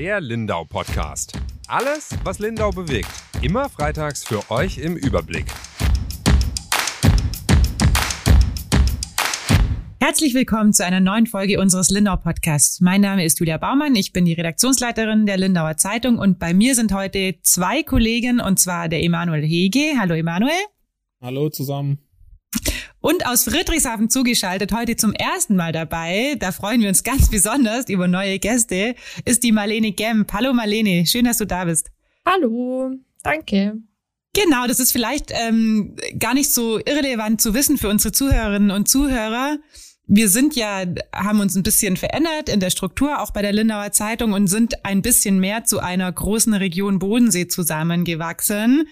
Der Lindau Podcast. Alles, was Lindau bewegt. Immer freitags für euch im Überblick. Herzlich willkommen zu einer neuen Folge unseres Lindau Podcasts. Mein Name ist Julia Baumann, ich bin die Redaktionsleiterin der Lindauer Zeitung und bei mir sind heute zwei Kollegen und zwar der Emanuel Hege. Hallo Emanuel. Hallo zusammen. Und aus Friedrichshafen zugeschaltet, heute zum ersten Mal dabei, da freuen wir uns ganz besonders über neue Gäste, ist die Marlene Gemp. Hallo Marlene, schön, dass du da bist. Hallo, danke. Genau, das ist vielleicht ähm, gar nicht so irrelevant zu wissen für unsere Zuhörerinnen und Zuhörer. Wir sind ja, haben uns ein bisschen verändert in der Struktur, auch bei der Lindauer Zeitung und sind ein bisschen mehr zu einer großen Region Bodensee zusammengewachsen,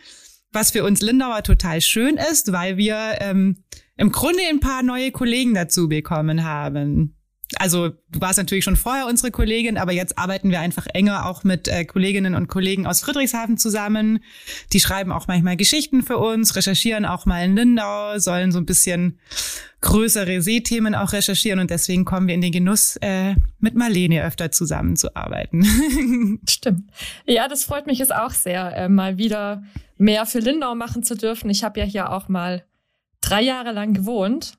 was für uns Lindauer total schön ist, weil wir ähm, im Grunde ein paar neue Kollegen dazu bekommen haben. Also du warst natürlich schon vorher unsere Kollegin, aber jetzt arbeiten wir einfach enger auch mit äh, Kolleginnen und Kollegen aus Friedrichshafen zusammen. Die schreiben auch manchmal Geschichten für uns, recherchieren auch mal in Lindau, sollen so ein bisschen größere Seethemen auch recherchieren und deswegen kommen wir in den Genuss, äh, mit Marlene öfter zusammenzuarbeiten. Stimmt. Ja, das freut mich jetzt auch sehr, äh, mal wieder mehr für Lindau machen zu dürfen. Ich habe ja hier auch mal drei Jahre lang gewohnt.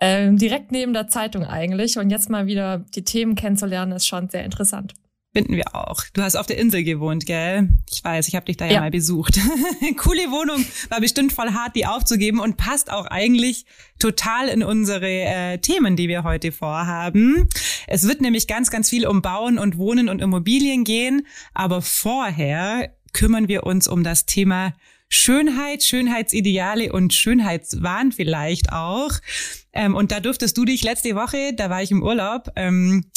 Ähm, direkt neben der Zeitung eigentlich. Und jetzt mal wieder die Themen kennenzulernen, ist schon sehr interessant. Finden wir auch. Du hast auf der Insel gewohnt, gell? Ich weiß, ich habe dich da ja, ja mal besucht. Coole Wohnung, war bestimmt voll hart, die aufzugeben und passt auch eigentlich total in unsere äh, Themen, die wir heute vorhaben. Es wird nämlich ganz, ganz viel um Bauen und Wohnen und Immobilien gehen. Aber vorher kümmern wir uns um das Thema Schönheit, Schönheitsideale und Schönheitswahn vielleicht auch. Ähm, und da durftest du dich letzte Woche, da war ich im Urlaub, ähm,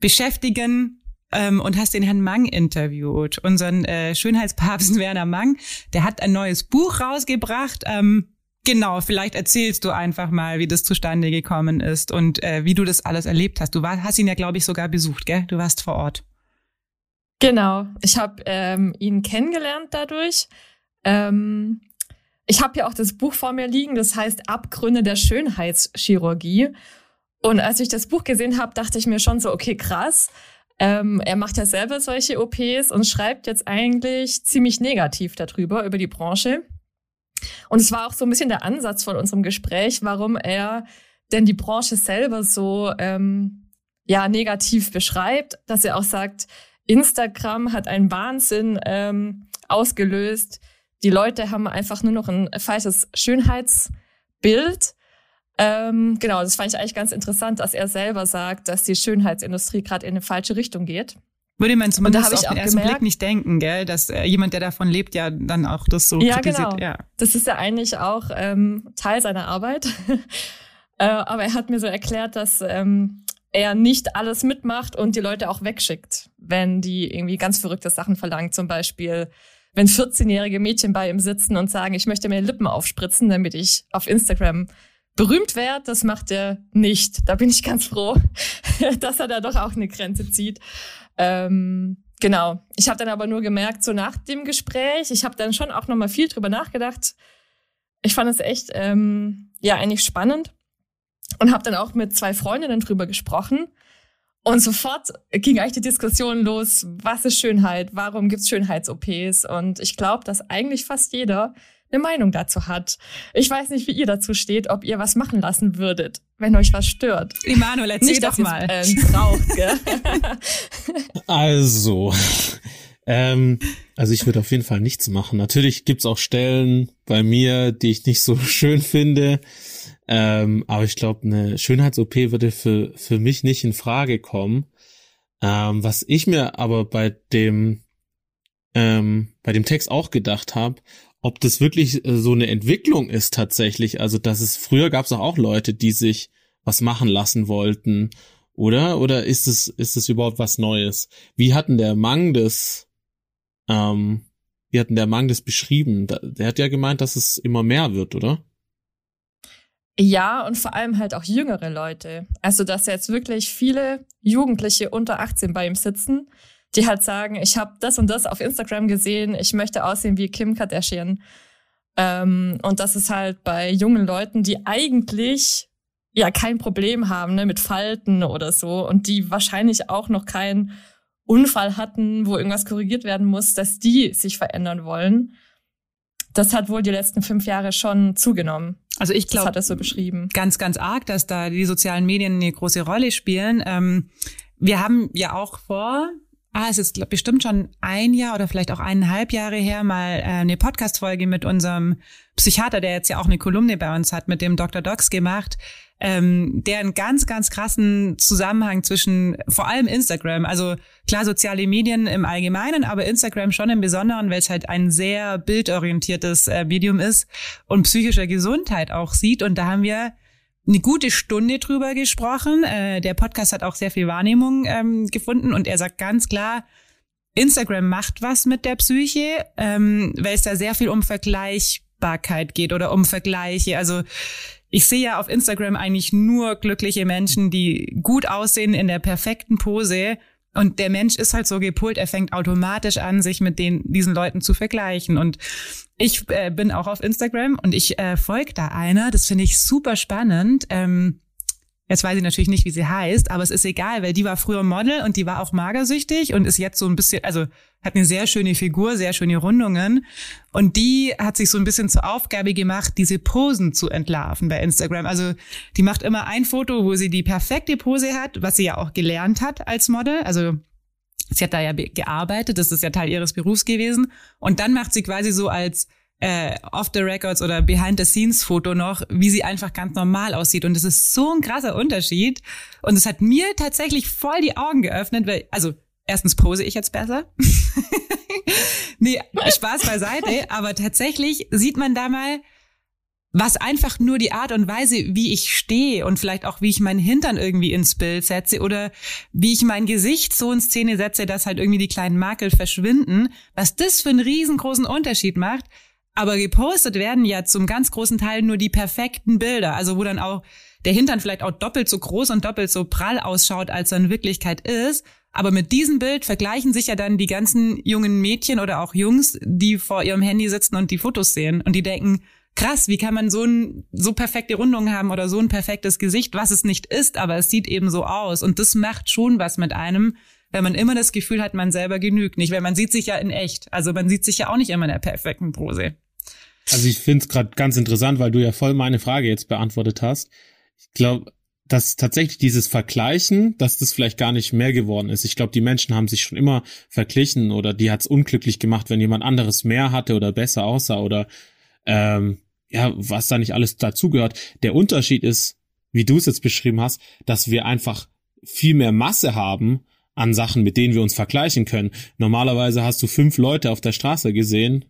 beschäftigen ähm, und hast den Herrn Mang interviewt, unseren äh, Schönheitspapst Werner Mang. Der hat ein neues Buch rausgebracht. Ähm, Genau, vielleicht erzählst du einfach mal, wie das zustande gekommen ist und äh, wie du das alles erlebt hast. Du war, hast ihn ja, glaube ich, sogar besucht, gell? Du warst vor Ort. Genau, ich habe ähm, ihn kennengelernt dadurch. Ähm, ich habe ja auch das Buch vor mir liegen, das heißt Abgründe der Schönheitschirurgie. Und als ich das Buch gesehen habe, dachte ich mir schon so, okay, krass. Ähm, er macht ja selber solche OPs und schreibt jetzt eigentlich ziemlich negativ darüber, über die Branche. Und es war auch so ein bisschen der Ansatz von unserem Gespräch, warum er denn die Branche selber so ähm, ja negativ beschreibt, dass er auch sagt, Instagram hat einen Wahnsinn ähm, ausgelöst die Leute haben einfach nur noch ein falsches Schönheitsbild. Ähm, genau, das fand ich eigentlich ganz interessant, dass er selber sagt, dass die Schönheitsindustrie gerade in eine falsche Richtung geht. Würde man zumindest auf den ersten gemerkt, Blick nicht denken, gell? dass äh, jemand, der davon lebt, ja dann auch das so ja, kritisiert. Genau. Ja, das ist ja eigentlich auch ähm, Teil seiner Arbeit. äh, aber er hat mir so erklärt, dass ähm, er nicht alles mitmacht und die Leute auch wegschickt, wenn die irgendwie ganz verrückte Sachen verlangen, zum Beispiel wenn 14-jährige Mädchen bei ihm sitzen und sagen, ich möchte mir Lippen aufspritzen, damit ich auf Instagram berühmt werde, das macht er nicht. Da bin ich ganz froh, dass er da doch auch eine Grenze zieht. Ähm, genau. Ich habe dann aber nur gemerkt, so nach dem Gespräch, ich habe dann schon auch noch mal viel drüber nachgedacht. Ich fand es echt ähm, ja eigentlich spannend und habe dann auch mit zwei Freundinnen drüber gesprochen und sofort ging eigentlich die Diskussion los, was ist Schönheit, warum gibt's Schönheits-OPs? Und ich glaube, dass eigentlich fast jeder eine Meinung dazu hat. Ich weiß nicht, wie ihr dazu steht, ob ihr was machen lassen würdet, wenn euch was stört. Emanuel, erzähl nicht, doch mal. Äh, braucht, gell? also, ähm, also ich würde auf jeden Fall nichts machen. Natürlich gibt's auch Stellen bei mir, die ich nicht so schön finde. Ähm, aber ich glaube, eine Schönheits-OP würde für, für mich nicht in Frage kommen. Ähm, was ich mir aber bei dem, ähm, bei dem Text auch gedacht habe, ob das wirklich äh, so eine Entwicklung ist tatsächlich. Also, dass es früher gab es auch Leute, die sich was machen lassen wollten, oder? Oder ist es, ist es überhaupt was Neues? Wie hatten der Mang das, ähm, wie hatten der Mang das beschrieben? Der hat ja gemeint, dass es immer mehr wird, oder? Ja, und vor allem halt auch jüngere Leute. Also, dass jetzt wirklich viele Jugendliche unter 18 bei ihm sitzen, die halt sagen, ich habe das und das auf Instagram gesehen, ich möchte aussehen wie Kim Kardashian. Ähm, und das ist halt bei jungen Leuten, die eigentlich ja kein Problem haben ne, mit Falten oder so und die wahrscheinlich auch noch kein Unfall hatten, wo irgendwas korrigiert werden muss, dass die sich verändern wollen. Das hat wohl die letzten fünf Jahre schon zugenommen. Also ich glaube, das hat er so beschrieben. Ganz, ganz arg, dass da die sozialen Medien eine große Rolle spielen. Ähm, wir haben ja auch vor, ah, es ist bestimmt schon ein Jahr oder vielleicht auch eineinhalb Jahre her mal äh, eine Podcast-Folge mit unserem Psychiater, der jetzt ja auch eine Kolumne bei uns hat, mit dem Dr. Docs gemacht, ähm, der einen ganz, ganz krassen Zusammenhang zwischen vor allem Instagram, also klar soziale Medien im Allgemeinen, aber Instagram schon im Besonderen, weil es halt ein sehr bildorientiertes äh, Medium ist und psychischer Gesundheit auch sieht. Und da haben wir eine gute Stunde drüber gesprochen. Äh, der Podcast hat auch sehr viel Wahrnehmung ähm, gefunden und er sagt ganz klar, Instagram macht was mit der Psyche, ähm, weil es da sehr viel um Vergleichbarkeit geht oder um Vergleiche. Also ich sehe ja auf Instagram eigentlich nur glückliche Menschen, die gut aussehen in der perfekten Pose. Und der Mensch ist halt so gepolt, er fängt automatisch an, sich mit den, diesen Leuten zu vergleichen. Und ich äh, bin auch auf Instagram und ich äh, folge da einer, das finde ich super spannend. Ähm, Jetzt weiß ich natürlich nicht, wie sie heißt, aber es ist egal, weil die war früher Model und die war auch magersüchtig und ist jetzt so ein bisschen, also hat eine sehr schöne Figur, sehr schöne Rundungen. Und die hat sich so ein bisschen zur Aufgabe gemacht, diese Posen zu entlarven bei Instagram. Also die macht immer ein Foto, wo sie die perfekte Pose hat, was sie ja auch gelernt hat als Model. Also sie hat da ja gearbeitet, das ist ja Teil ihres Berufs gewesen. Und dann macht sie quasi so als äh, off the records oder behind the scenes Foto noch, wie sie einfach ganz normal aussieht. Und das ist so ein krasser Unterschied. Und es hat mir tatsächlich voll die Augen geöffnet, weil, also erstens pose ich jetzt besser. nee, Spaß beiseite, aber tatsächlich sieht man da mal, was einfach nur die Art und Weise, wie ich stehe und vielleicht auch, wie ich meinen Hintern irgendwie ins Bild setze oder wie ich mein Gesicht so in Szene setze, dass halt irgendwie die kleinen Makel verschwinden, was das für einen riesengroßen Unterschied macht, aber gepostet werden ja zum ganz großen Teil nur die perfekten Bilder, also wo dann auch der Hintern vielleicht auch doppelt so groß und doppelt so prall ausschaut, als er in Wirklichkeit ist. Aber mit diesem Bild vergleichen sich ja dann die ganzen jungen Mädchen oder auch Jungs, die vor ihrem Handy sitzen und die Fotos sehen und die denken, krass, wie kann man so ein, so perfekte Rundung haben oder so ein perfektes Gesicht, was es nicht ist, aber es sieht eben so aus. Und das macht schon was mit einem, wenn man immer das Gefühl hat, man selber genügt nicht, weil man sieht sich ja in echt. Also man sieht sich ja auch nicht immer in der perfekten Pose. Also ich finde es gerade ganz interessant, weil du ja voll meine Frage jetzt beantwortet hast. Ich glaube, dass tatsächlich dieses Vergleichen, dass das vielleicht gar nicht mehr geworden ist. Ich glaube, die Menschen haben sich schon immer verglichen oder die hat's unglücklich gemacht, wenn jemand anderes mehr hatte oder besser aussah oder ähm, ja, was da nicht alles dazugehört. Der Unterschied ist, wie du es jetzt beschrieben hast, dass wir einfach viel mehr Masse haben an Sachen, mit denen wir uns vergleichen können. Normalerweise hast du fünf Leute auf der Straße gesehen,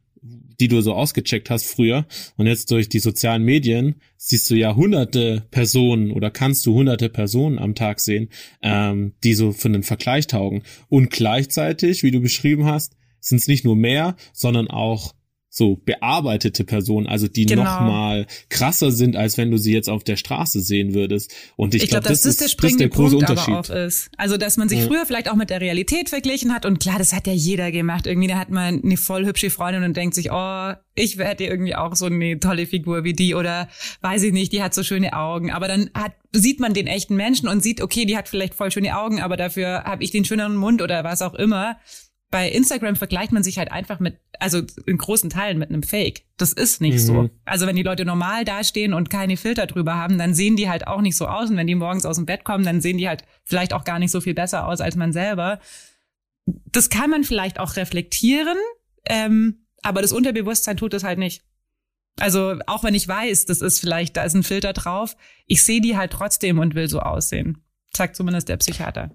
die du so ausgecheckt hast früher. Und jetzt durch die sozialen Medien siehst du ja hunderte Personen oder kannst du hunderte Personen am Tag sehen, ähm, die so für einen Vergleich taugen. Und gleichzeitig, wie du beschrieben hast, sind es nicht nur mehr, sondern auch so bearbeitete Personen, also die genau. noch mal krasser sind, als wenn du sie jetzt auf der Straße sehen würdest. Und ich, ich glaube, glaub, das, das, ist der, das ist der große Punkt Unterschied. Aber auch ist. Also, dass man sich ja. früher vielleicht auch mit der Realität verglichen hat und klar, das hat ja jeder gemacht. Irgendwie, da hat man eine voll hübsche Freundin und denkt sich, oh, ich hätte irgendwie auch so eine tolle Figur wie die oder weiß ich nicht, die hat so schöne Augen. Aber dann hat, sieht man den echten Menschen und sieht, okay, die hat vielleicht voll schöne Augen, aber dafür habe ich den schöneren Mund oder was auch immer bei Instagram vergleicht man sich halt einfach mit, also in großen Teilen mit einem Fake. Das ist nicht mhm. so. Also wenn die Leute normal dastehen und keine Filter drüber haben, dann sehen die halt auch nicht so aus. Und wenn die morgens aus dem Bett kommen, dann sehen die halt vielleicht auch gar nicht so viel besser aus als man selber. Das kann man vielleicht auch reflektieren, ähm, aber das Unterbewusstsein tut es halt nicht. Also auch wenn ich weiß, das ist vielleicht, da ist ein Filter drauf, ich sehe die halt trotzdem und will so aussehen. Sagt zumindest der Psychiater.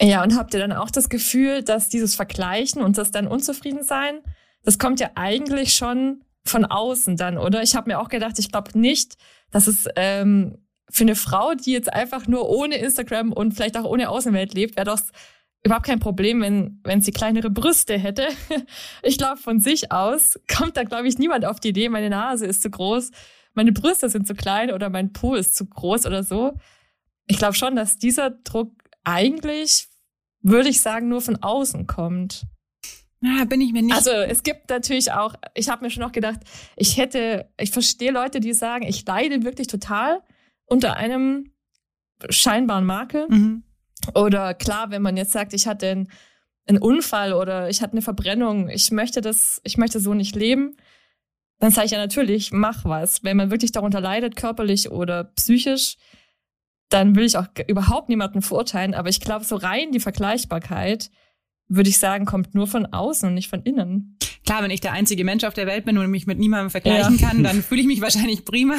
Ja, und habt ihr dann auch das Gefühl, dass dieses Vergleichen und das dann Unzufriedensein, das kommt ja eigentlich schon von außen dann, oder? Ich habe mir auch gedacht, ich glaube nicht, dass es ähm, für eine Frau, die jetzt einfach nur ohne Instagram und vielleicht auch ohne Außenwelt lebt, wäre doch überhaupt kein Problem, wenn, wenn sie kleinere Brüste hätte. Ich glaube, von sich aus kommt da, glaube ich, niemand auf die Idee, meine Nase ist zu groß, meine Brüste sind zu klein oder mein Po ist zu groß oder so. Ich glaube schon, dass dieser Druck eigentlich, würde ich sagen, nur von außen kommt. Ja, bin ich mir nicht. Also es gibt natürlich auch, ich habe mir schon noch gedacht, ich hätte, ich verstehe Leute, die sagen, ich leide wirklich total unter einem scheinbaren Makel. Mhm. Oder klar, wenn man jetzt sagt, ich hatte einen, einen Unfall oder ich hatte eine Verbrennung, ich möchte das, ich möchte so nicht leben, dann sage ich ja natürlich, mach was. Wenn man wirklich darunter leidet, körperlich oder psychisch, dann will ich auch überhaupt niemanden verurteilen. Aber ich glaube, so rein die Vergleichbarkeit, würde ich sagen, kommt nur von außen und nicht von innen. Klar, wenn ich der einzige Mensch auf der Welt bin und mich mit niemandem vergleichen ja. kann, dann fühle ich mich wahrscheinlich prima.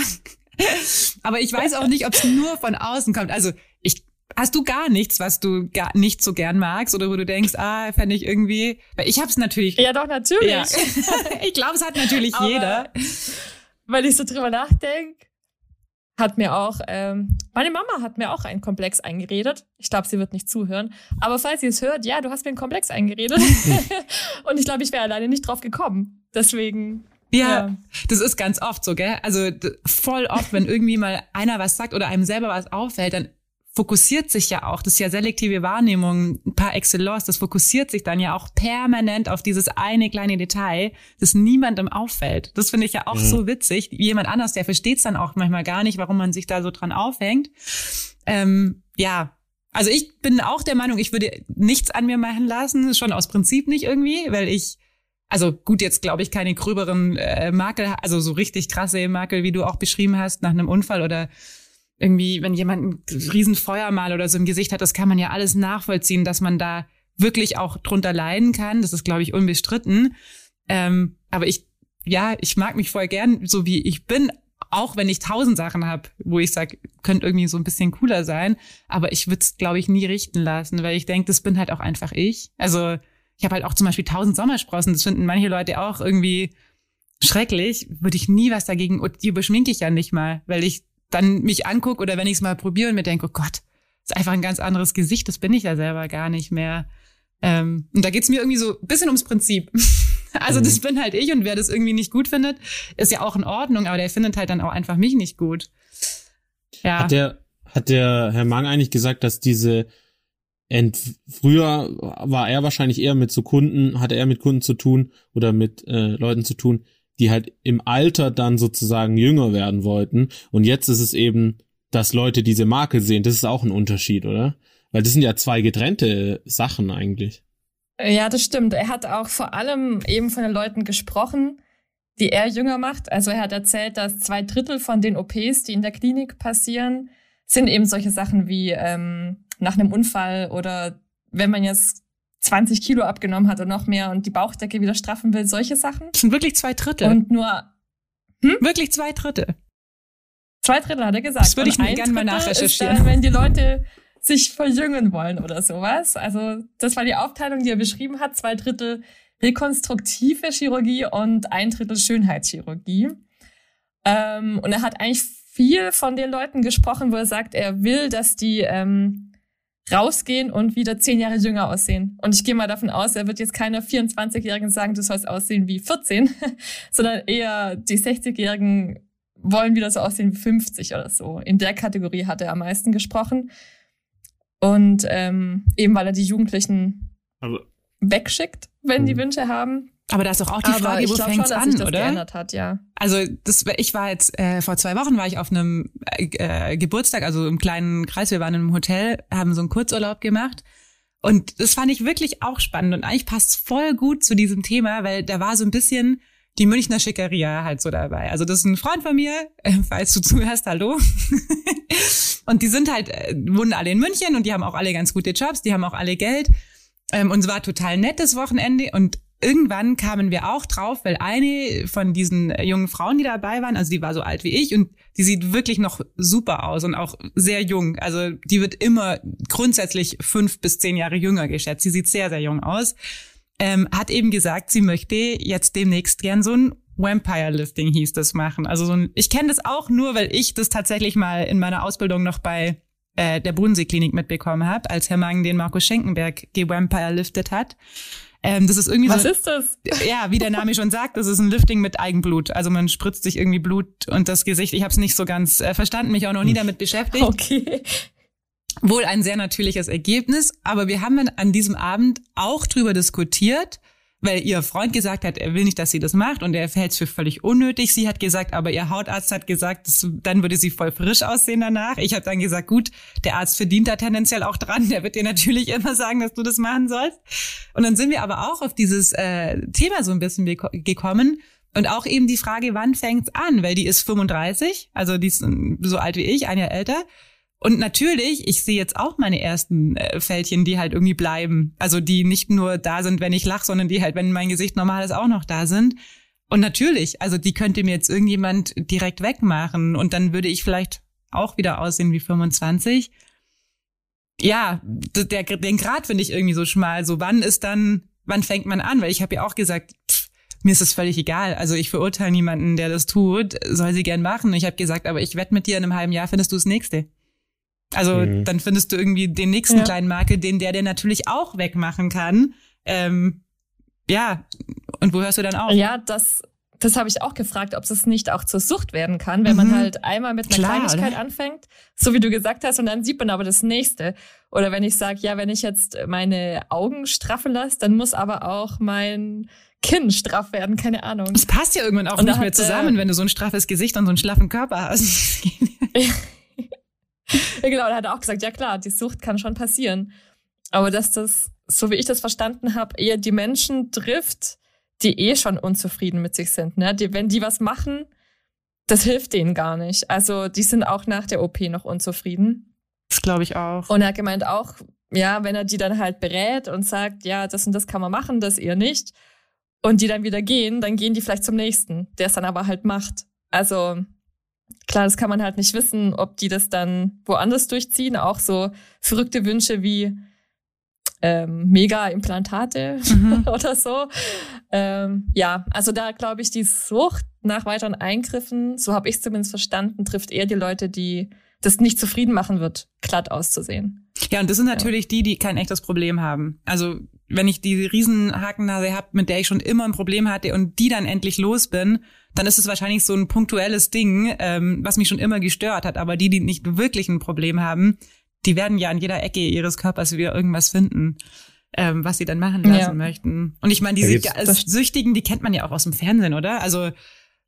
Aber ich weiß auch nicht, ob es nur von außen kommt. Also ich Hast du gar nichts, was du gar nicht so gern magst oder wo du denkst, ah, fände ich irgendwie, weil ich hab's natürlich. Ja, doch, natürlich. Ja. ich glaube, es hat natürlich Aber, jeder. Weil ich so drüber nachdenke, hat mir auch, ähm, meine Mama hat mir auch einen Komplex eingeredet. Ich glaube, sie wird nicht zuhören. Aber falls sie es hört, ja, du hast mir einen Komplex eingeredet. Und ich glaube, ich wäre alleine nicht drauf gekommen. Deswegen. Ja, ja, das ist ganz oft so, gell? Also voll oft, wenn irgendwie mal einer was sagt oder einem selber was auffällt, dann fokussiert sich ja auch, das ist ja selektive Wahrnehmung par excellence, das fokussiert sich dann ja auch permanent auf dieses eine kleine Detail, das niemandem auffällt. Das finde ich ja auch mhm. so witzig. Jemand anders, der versteht es dann auch manchmal gar nicht, warum man sich da so dran aufhängt. Ähm, ja, also ich bin auch der Meinung, ich würde nichts an mir machen lassen, schon aus Prinzip nicht irgendwie, weil ich also gut, jetzt glaube ich keine gröberen äh, Makel, also so richtig krasse Makel, wie du auch beschrieben hast, nach einem Unfall oder irgendwie, wenn jemand ein Riesenfeuermal oder so im Gesicht hat, das kann man ja alles nachvollziehen, dass man da wirklich auch drunter leiden kann. Das ist, glaube ich, unbestritten. Ähm, aber ich, ja, ich mag mich voll gern, so wie ich bin, auch wenn ich tausend Sachen habe, wo ich sage, könnte irgendwie so ein bisschen cooler sein. Aber ich würde es, glaube ich, nie richten lassen, weil ich denke, das bin halt auch einfach ich. Also ich habe halt auch zum Beispiel tausend Sommersprossen. Das finden manche Leute auch irgendwie schrecklich. Würde ich nie was dagegen, die überschminke ich ja nicht mal, weil ich dann mich angucke oder wenn ich es mal probiere und mir denke, oh Gott, ist einfach ein ganz anderes Gesicht, das bin ich ja selber gar nicht mehr. Ähm, und da geht's mir irgendwie so ein bisschen ums Prinzip. also mhm. das bin halt ich und wer das irgendwie nicht gut findet, ist ja auch in Ordnung, aber der findet halt dann auch einfach mich nicht gut. Ja. Hat der, hat der Herr Mang eigentlich gesagt, dass diese Ent früher war er wahrscheinlich eher mit so Kunden, hatte er mit Kunden zu tun oder mit äh, Leuten zu tun, die halt im Alter dann sozusagen jünger werden wollten. Und jetzt ist es eben, dass Leute diese Marke sehen. Das ist auch ein Unterschied, oder? Weil das sind ja zwei getrennte Sachen eigentlich. Ja, das stimmt. Er hat auch vor allem eben von den Leuten gesprochen, die er jünger macht. Also er hat erzählt, dass zwei Drittel von den OPs, die in der Klinik passieren, sind eben solche Sachen wie ähm, nach einem Unfall oder wenn man jetzt 20 Kilo abgenommen hat und noch mehr und die Bauchdecke wieder straffen will, solche Sachen. Das sind wirklich zwei Drittel. Und nur hm? wirklich zwei Drittel. Zwei Drittel hat er gesagt. Das würde ich mir gerne mal nachrecherchieren. Dann, wenn die Leute sich verjüngen wollen oder sowas. Also das war die Aufteilung, die er beschrieben hat. Zwei Drittel rekonstruktive Chirurgie und ein Drittel Schönheitschirurgie. Ähm, und er hat eigentlich viel von den Leuten gesprochen, wo er sagt, er will, dass die ähm, rausgehen und wieder zehn Jahre jünger aussehen. Und ich gehe mal davon aus, er wird jetzt keine 24-Jährigen sagen, du sollst aussehen wie 14, sondern eher die 60-Jährigen wollen wieder so aussehen wie 50 oder so. In der Kategorie hat er am meisten gesprochen. Und ähm, eben weil er die Jugendlichen Aber wegschickt, wenn die mhm. Wünsche haben. Aber da ist doch auch die Frage, wo fängt's an, das oder? Geändert hat, ja. Also das, ich war jetzt äh, vor zwei Wochen war ich auf einem äh, Geburtstag, also im kleinen Kreis. Wir waren in einem Hotel, haben so einen Kurzurlaub gemacht und das fand ich wirklich auch spannend und eigentlich passt voll gut zu diesem Thema, weil da war so ein bisschen die Münchner Schickeria halt so dabei. Also das ist ein Freund von mir, äh, falls du zuhörst, hallo. und die sind halt, äh, wohnen alle in München und die haben auch alle ganz gute Jobs, die haben auch alle Geld. Ähm, und es war total nettes Wochenende und irgendwann kamen wir auch drauf, weil eine von diesen jungen Frauen, die dabei waren, also die war so alt wie ich und die sieht wirklich noch super aus und auch sehr jung. Also die wird immer grundsätzlich fünf bis zehn Jahre jünger geschätzt. Sie sieht sehr, sehr jung aus. Ähm, hat eben gesagt, sie möchte jetzt demnächst gern so ein Vampire Lifting hieß das machen. Also so ein, ich kenne das auch nur, weil ich das tatsächlich mal in meiner Ausbildung noch bei äh, der Bodensee-Klinik mitbekommen habe, als Herr Mang den Markus Schenkenberg gevampire liftet hat. Ähm, das ist irgendwie Was so, ist das? Ja, wie der Name schon sagt, das ist ein Lifting mit Eigenblut. Also man spritzt sich irgendwie Blut und das Gesicht. Ich habe es nicht so ganz äh, verstanden, mich auch noch nie damit beschäftigt. Okay. Wohl ein sehr natürliches Ergebnis, aber wir haben an diesem Abend auch drüber diskutiert, weil ihr Freund gesagt hat, er will nicht, dass sie das macht und er hält es für völlig unnötig. Sie hat gesagt, aber ihr Hautarzt hat gesagt, dass, dann würde sie voll frisch aussehen danach. Ich habe dann gesagt, gut, der Arzt verdient da tendenziell auch dran. Der wird dir natürlich immer sagen, dass du das machen sollst. Und dann sind wir aber auch auf dieses äh, Thema so ein bisschen gekommen. Und auch eben die Frage, wann fängt's an? Weil die ist 35, also die ist so alt wie ich, ein Jahr älter. Und natürlich, ich sehe jetzt auch meine ersten äh, Fältchen, die halt irgendwie bleiben. Also die nicht nur da sind, wenn ich lache, sondern die halt, wenn mein Gesicht normal ist, auch noch da sind. Und natürlich, also die könnte mir jetzt irgendjemand direkt wegmachen und dann würde ich vielleicht auch wieder aussehen wie 25. Ja, der, den Grad finde ich irgendwie so schmal. So wann ist dann, wann fängt man an? Weil ich habe ja auch gesagt, pff, mir ist es völlig egal. Also ich verurteile niemanden, der das tut, soll sie gern machen. Ich habe gesagt, aber ich wette mit dir in einem halben Jahr findest du das nächste. Also mhm. dann findest du irgendwie den nächsten ja. kleinen Marke, den der dir natürlich auch wegmachen kann. Ähm, ja, und wo hörst du dann auf? Ja, das, das habe ich auch gefragt, ob es nicht auch zur Sucht werden kann, wenn mhm. man halt einmal mit einer Klar, Kleinigkeit oder? anfängt, so wie du gesagt hast, und dann sieht man aber das nächste. Oder wenn ich sage, ja, wenn ich jetzt meine Augen straffen lasse, dann muss aber auch mein Kinn straff werden, keine Ahnung. Es passt ja irgendwann auch und nicht mehr zusammen, wenn du so ein straffes Gesicht und so einen schlaffen Körper hast. ja, genau, er hat auch gesagt, ja klar, die Sucht kann schon passieren. Aber dass das, so wie ich das verstanden habe, eher die Menschen trifft, die eh schon unzufrieden mit sich sind. Ne? Die, wenn die was machen, das hilft denen gar nicht. Also die sind auch nach der OP noch unzufrieden. Das glaube ich auch. Und er hat gemeint auch, ja, wenn er die dann halt berät und sagt, ja, das und das kann man machen, das eher nicht, und die dann wieder gehen, dann gehen die vielleicht zum nächsten, der es dann aber halt macht. Also klar, das kann man halt nicht wissen, ob die das dann woanders durchziehen. Auch so verrückte Wünsche wie ähm, Mega-Implantate mhm. oder so. Ähm, ja, also da glaube ich, die Sucht nach weiteren Eingriffen, so habe ich zumindest verstanden, trifft eher die Leute, die das nicht zufrieden machen wird, glatt auszusehen. Ja, und das sind natürlich ja. die, die kein echtes Problem haben. Also wenn ich die Riesenhakennase habe, mit der ich schon immer ein Problem hatte und die dann endlich los bin, dann ist es wahrscheinlich so ein punktuelles Ding, ähm, was mich schon immer gestört hat. Aber die, die nicht wirklich ein Problem haben, die werden ja an jeder Ecke ihres Körpers wieder irgendwas finden, ähm, was sie dann machen lassen ja. möchten. Und ich meine, diese ja, Süchtigen, die kennt man ja auch aus dem Fernsehen, oder? Also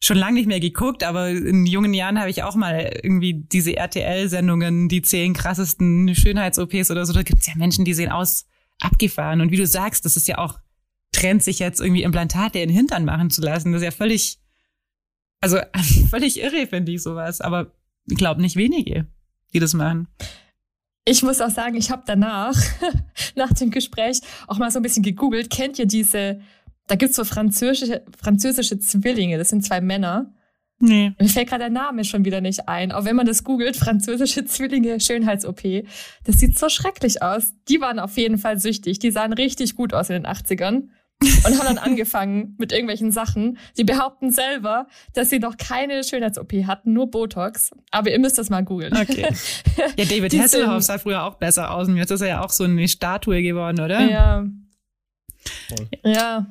schon lange nicht mehr geguckt, aber in jungen Jahren habe ich auch mal irgendwie diese RTL-Sendungen, die zehn krassesten Schönheits-OPs oder so. Da gibt's ja Menschen, die sehen aus abgefahren. Und wie du sagst, das ist ja auch Trend, sich jetzt irgendwie Implantate in den Hintern machen zu lassen. Das ist ja völlig, also völlig irre, finde ich sowas. Aber ich glaube nicht wenige, die das machen. Ich muss auch sagen, ich habe danach, nach dem Gespräch, auch mal so ein bisschen gegoogelt. Kennt ihr diese, da gibt's so französische, französische Zwillinge, das sind zwei Männer. Nee. Mir fällt gerade der Name schon wieder nicht ein. Auch wenn man das googelt, französische Zwillinge, Schönheits-OP. Das sieht so schrecklich aus. Die waren auf jeden Fall süchtig. Die sahen richtig gut aus in den 80ern und haben dann angefangen mit irgendwelchen Sachen. Sie behaupten selber, dass sie noch keine Schönheits-OP hatten, nur Botox. Aber ihr müsst das mal googeln. Okay. Ja, David Hasselhoff sah früher auch besser aus. Und jetzt ist er ja auch so eine Statue geworden, oder? Ja. Ja.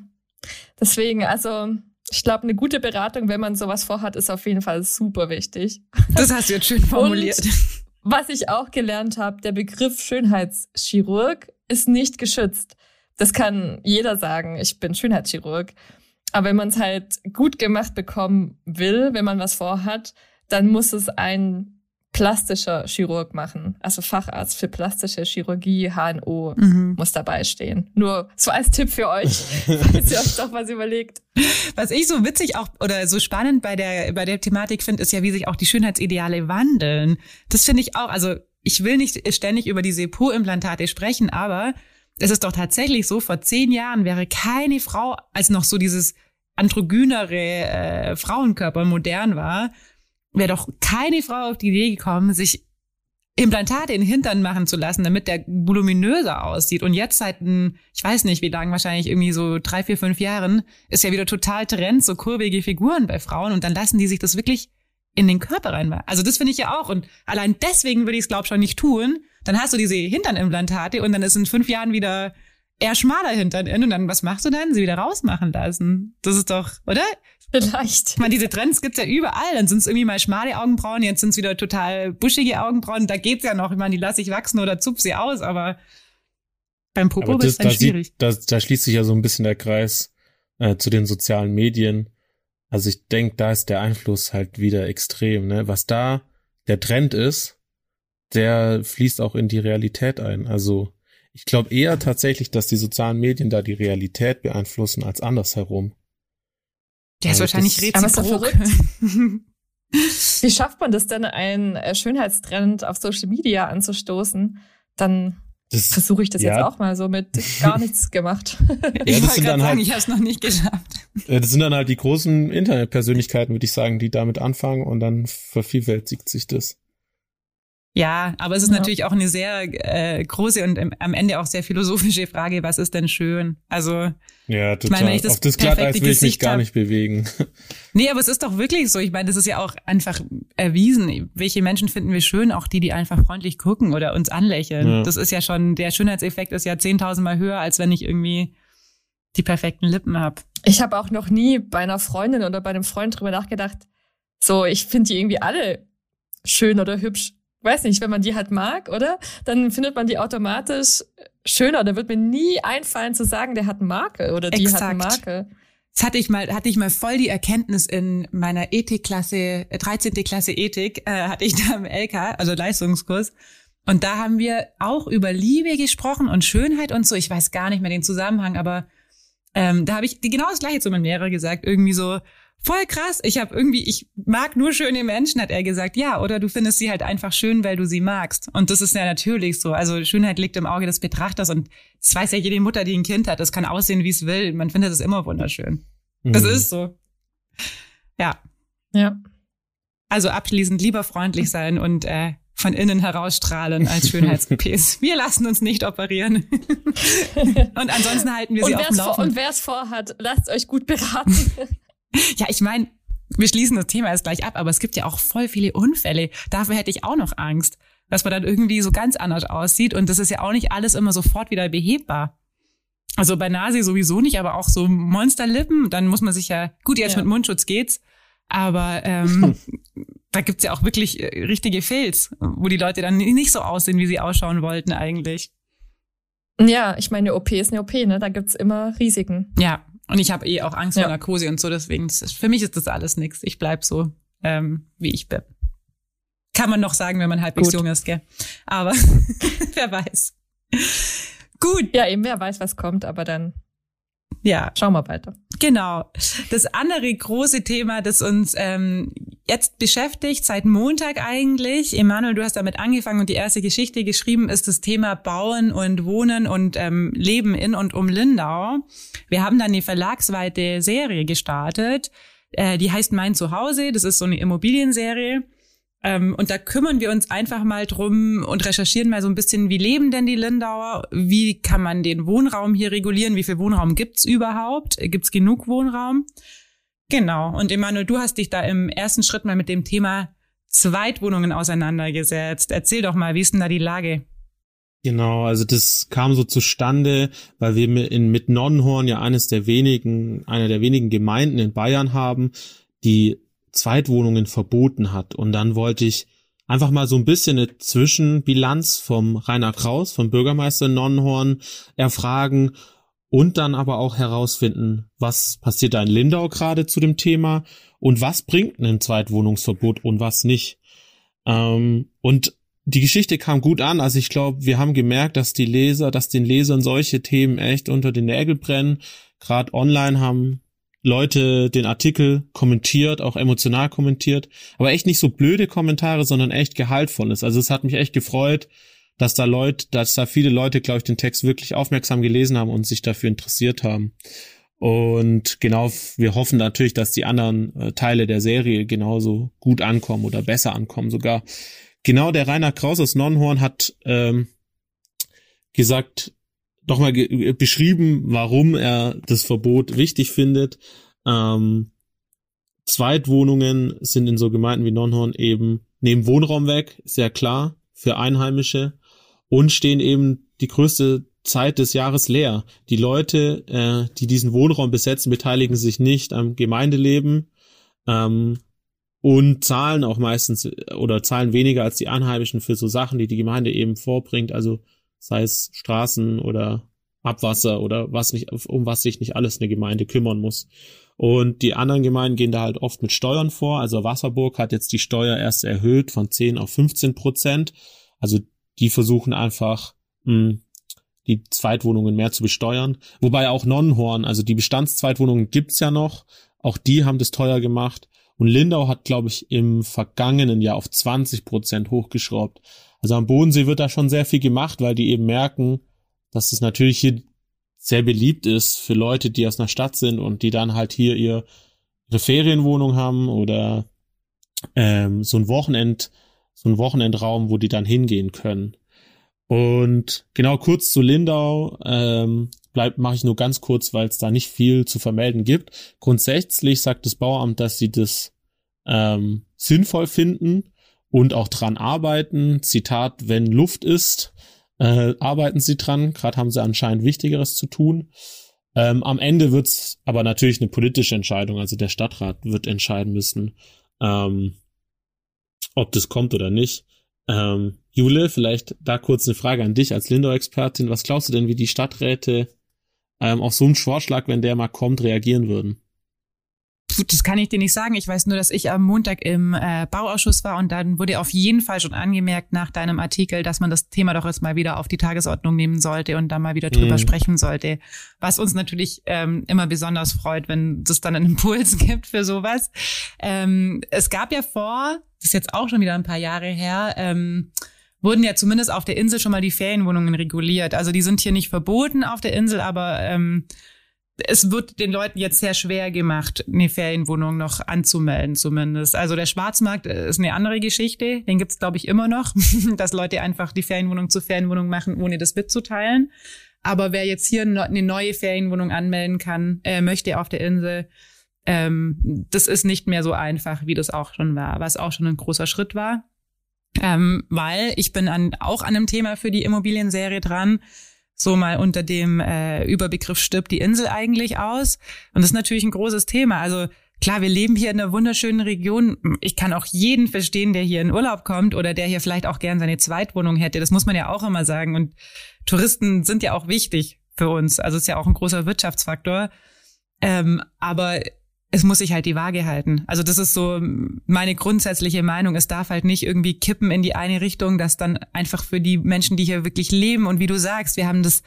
Deswegen, also ich glaube, eine gute Beratung, wenn man sowas vorhat, ist auf jeden Fall super wichtig. Das hast du jetzt schön formuliert. Und was ich auch gelernt habe, der Begriff Schönheitschirurg ist nicht geschützt. Das kann jeder sagen, ich bin Schönheitschirurg. Aber wenn man es halt gut gemacht bekommen will, wenn man was vorhat, dann muss es ein plastischer Chirurg machen. Also Facharzt für plastische Chirurgie, HNO, mhm. muss dabei stehen. Nur so als Tipp für euch, falls ihr euch doch was überlegt. Was ich so witzig auch oder so spannend bei der, bei der Thematik finde, ist ja, wie sich auch die Schönheitsideale wandeln. Das finde ich auch, also ich will nicht ständig über diese Po-Implantate sprechen, aber es ist doch tatsächlich so, vor zehn Jahren wäre keine Frau, als noch so dieses androgynere äh, Frauenkörper modern war, wäre doch keine Frau auf die Idee gekommen, sich Implantate in den Hintern machen zu lassen, damit der voluminöser aussieht. Und jetzt seit, ich weiß nicht wie lang, wahrscheinlich irgendwie so drei, vier, fünf Jahren, ist ja wieder total Trend, so kurbige Figuren bei Frauen. Und dann lassen die sich das wirklich in den Körper rein. Also das finde ich ja auch. Und allein deswegen würde ich es, glaube schon nicht tun. Dann hast du diese Hinternimplantate und dann ist in fünf Jahren wieder eher schmaler Hintern in und dann, was machst du dann? Sie wieder rausmachen lassen. Das ist doch, oder? Vielleicht. Ich meine, diese Trends gibt's ja überall. Dann sind es irgendwie mal schmale Augenbrauen, jetzt sind es wieder total buschige Augenbrauen. Da geht's ja noch. Ich meine, die lasse ich wachsen oder zupf sie aus, aber Beim Popo Aber das, ist dann da, schwierig. sieht, da, da schließt sich ja so ein bisschen der Kreis äh, zu den sozialen Medien. Also ich denke, da ist der Einfluss halt wieder extrem. Ne? Was da der Trend ist, der fließt auch in die Realität ein. Also ich glaube eher tatsächlich, dass die sozialen Medien da die Realität beeinflussen als andersherum. Der ist Also wahrscheinlich das- Aber ist doch reziprok. Wie schafft man das denn, einen äh, Schönheitstrend auf Social Media anzustoßen? Dann versuche ich das Ja. jetzt auch mal so mit gar nichts gemacht. ich das wollte sind gerade dann sagen, halt- ich habe es noch nicht geschafft. äh, das sind dann halt die großen Internetpersönlichkeiten, würde ich sagen, die damit anfangen und dann vervielfältigt sich das. Ja, aber es ist Ja. natürlich auch eine sehr äh, große und im, am Ende auch sehr philosophische Frage, was ist denn schön? Also, Ja, meine, total. wenn ich das Auf das Glatteis will ich mich gar nicht bewegen. nee, aber es ist doch wirklich so. Ich meine, das ist ja auch einfach erwiesen. Welche Menschen finden wir schön? Auch die, die einfach freundlich gucken oder uns anlächeln. Ja. Das ist ja schon, der Schönheitseffekt ist ja 10.000 Mal höher, als wenn ich irgendwie die perfekten Lippen habe. Ich habe auch noch nie bei einer Freundin oder bei einem Freund drüber nachgedacht, so, ich finde die irgendwie alle schön oder hübsch. Weiß nicht, wenn man die halt mag, oder? Dann findet man die automatisch schöner. Da wird mir nie einfallen zu sagen, der hat Makel oder die hat Exakt. Makel. Das hatte ich mal, hatte ich mal voll die Erkenntnis in meiner Ethikklasse, äh, 13. Klasse Ethik, äh, hatte ich da im LK, also Leistungskurs. Und da haben wir auch über Liebe gesprochen und Schönheit und so. Ich weiß gar nicht mehr den Zusammenhang, aber ähm, da habe ich die- genau das gleiche zu meinem Lehrer gesagt. Irgendwie so, voll krass, ich habe irgendwie, ich mag nur schöne Menschen, hat er gesagt. Ja, oder du findest sie halt einfach schön, weil du sie magst. Und das ist ja natürlich so. Also Schönheit liegt im Auge des Betrachters und das weiß ja jede Mutter, die ein Kind hat. Das kann aussehen, wie es will. Man findet es immer wunderschön. Das Mhm. ist so. Ja. Ja. Also abschließend lieber freundlich sein und äh, von innen herausstrahlen als Schönheits-OPs. Wir lassen uns nicht operieren. und ansonsten halten wir Und sie auf dem es vor, und Laufen. wer es vorhat, lasst euch gut beraten. Ja, ich meine, wir schließen das Thema jetzt gleich ab, aber es gibt ja auch voll viele Unfälle. Dafür hätte ich auch noch Angst, dass man dann irgendwie so ganz anders aussieht und das ist ja auch nicht alles immer sofort wieder behebbar. Also bei Nase sowieso nicht, aber auch so Monsterlippen, dann muss man sich ja, gut, jetzt Ja. mit Mundschutz geht's, aber ähm, da gibt's ja auch wirklich äh, richtige Fails, wo die Leute dann nicht so aussehen, wie sie ausschauen wollten eigentlich. ja, ich meine, eine OP ist eine OP, ne? Da gibt's immer Risiken. Ja, und ich habe eh auch Angst Ja. vor Narkose und so, deswegen, für mich ist das alles nix. Ich bleib so, ähm, wie ich bin. Kann man noch sagen, wenn man halbwegs Gut. jung ist, gell? Aber wer weiß. Gut, Ja, eben, wer weiß, was kommt, aber dann ja, schauen wir weiter. genau. Das andere große Thema, das uns ähm, jetzt beschäftigt, seit Montag eigentlich, Emanuel, du hast damit angefangen und die erste Geschichte geschrieben, ist das Thema Bauen und Wohnen und ähm, Leben in und um Lindau. Wir haben dann eine verlagsweite Serie gestartet, äh, die heißt Mein Zuhause. Das ist so eine Immobilienserie. Ähm, und da kümmern wir uns einfach mal drum und recherchieren mal so ein bisschen, wie leben denn die Lindauer? Wie kann man den Wohnraum hier regulieren? Wie viel Wohnraum gibt's überhaupt? Gibt's genug Wohnraum? Genau. Und Emanuel, du hast dich da im ersten Schritt mal mit dem Thema Zweitwohnungen auseinandergesetzt. Erzähl doch mal, wie ist denn da die Lage? Genau, also das kam so zustande, weil wir in mit Nonnenhorn ja eines der wenigen, einer der wenigen Gemeinden in Bayern haben, die Zweitwohnungen verboten hat. Und dann wollte ich einfach mal so ein bisschen eine Zwischenbilanz vom Rainer Kraus, vom Bürgermeister Nonnenhorn, erfragen und dann aber auch herausfinden, was passiert da in Lindau gerade zu dem Thema und was bringt ein Zweitwohnungsverbot und was nicht. Ähm, und die Geschichte kam gut an. Also ich glaube, wir haben gemerkt, dass die Leser, dass den Lesern solche Themen echt unter den Nägel brennen. Gerade online haben Leute den Artikel kommentiert, auch emotional kommentiert, aber echt nicht so blöde Kommentare, sondern echt gehaltvolles. Also es hat mich echt gefreut, dass da Leute, dass da viele Leute, glaube ich, den Text wirklich aufmerksam gelesen haben und sich dafür interessiert haben. Und genau, wir hoffen natürlich, dass die anderen äh, Teile der Serie genauso gut ankommen oder besser ankommen sogar. Genau, der Rainer Kraus aus Nonnenhorn hat ähm, gesagt, doch mal ge beschrieben, warum er das Verbot wichtig findet. Ähm, Zweitwohnungen sind in so Gemeinden wie Nonnenhorn eben nehmen Wohnraum weg, sehr klar, für Einheimische und stehen eben die größte Zeit des Jahres leer. Die Leute, äh, die diesen Wohnraum besetzen, beteiligen sich nicht am Gemeindeleben ähm, und zahlen auch meistens äh, oder zahlen weniger als die Einheimischen für so Sachen, die die Gemeinde eben vorbringt. Also sei es Straßen oder Abwasser oder was nicht, um was sich nicht alles eine Gemeinde kümmern muss. Und die anderen Gemeinden gehen da halt oft mit Steuern vor. Also Wasserburg hat jetzt die Steuer erst erhöht von 10 auf 15 Prozent. Also die versuchen einfach, mh, hm, die Zweitwohnungen mehr zu besteuern. Wobei auch Nonnenhorn, also die Bestandszweitwohnungen gibt's ja noch. Auch die haben das teuer gemacht. Und Lindau hat, glaube ich, im vergangenen Jahr auf 20 Prozent hochgeschraubt. Also am Bodensee wird da schon sehr viel gemacht, weil die eben merken, dass es natürlich hier sehr beliebt ist für Leute, die aus einer Stadt sind und die dann halt hier ihr, ihre Ferienwohnung haben oder ähm, so ein Wochenend, so ein Wochenendraum, wo die dann hingehen können. Und genau kurz zu Lindau, ähm, bleibt mache ich nur ganz kurz, weil es da nicht viel zu vermelden gibt. Grundsätzlich sagt das Bauamt, dass sie das ähm, sinnvoll finden und auch dran arbeiten. Zitat, wenn Luft ist, äh, arbeiten sie dran. Gerade haben sie anscheinend Wichtigeres zu tun. Ähm, am Ende wird's aber natürlich eine politische Entscheidung. Also der Stadtrat wird entscheiden müssen, ähm, ob das kommt oder nicht. Ähm, Jule, vielleicht da kurz eine Frage an dich als Lindau-Expertin. Was glaubst du denn, wie die Stadträte ähm, auf so einen Vorschlag, wenn der mal kommt, reagieren würden? Das kann ich dir nicht sagen. Ich weiß nur, dass ich am Montag im äh, Bauausschuss war und dann wurde auf jeden Fall schon angemerkt nach deinem Artikel, dass man das Thema doch jetzt mal wieder auf die Tagesordnung nehmen sollte und da mal wieder drüber mhm. sprechen sollte. Was uns natürlich ähm, immer besonders freut, wenn es dann einen Impuls gibt für sowas. Ähm, es gab ja vor, das ist jetzt auch schon wieder ein paar Jahre her, ähm, wurden ja zumindest auf der Insel schon mal die Ferienwohnungen reguliert. Also die sind hier nicht verboten auf der Insel, aber ähm, es wird den Leuten jetzt sehr schwer gemacht, eine Ferienwohnung noch anzumelden zumindest. Also der Schwarzmarkt ist eine andere Geschichte. Den gibt's glaube ich, immer noch, dass Leute einfach die Ferienwohnung zur Ferienwohnung machen, ohne das mitzuteilen. Aber wer jetzt hier eine neue Ferienwohnung anmelden kann, äh, möchte auf der Insel, ähm, das ist nicht mehr so einfach, wie das auch schon war, was auch schon ein großer Schritt war. Ähm, weil ich bin an, auch an einem Thema für die Immobilienserie dran, so mal unter dem äh, Überbegriff stirbt die Insel eigentlich aus. Und das ist natürlich ein großes Thema. Also klar, wir leben hier in einer wunderschönen Region. Ich kann auch jeden verstehen, der hier in Urlaub kommt oder der hier vielleicht auch gern seine Zweitwohnung hätte. Das muss man ja auch immer sagen. Und Touristen sind ja auch wichtig für uns. Also ist ja auch ein großer Wirtschaftsfaktor. Ähm, aber es muss sich halt die Waage halten. Also das ist so meine grundsätzliche Meinung. Es darf halt nicht irgendwie kippen in die eine Richtung, dass dann einfach für die Menschen, die hier wirklich leben und wie du sagst, wir haben das,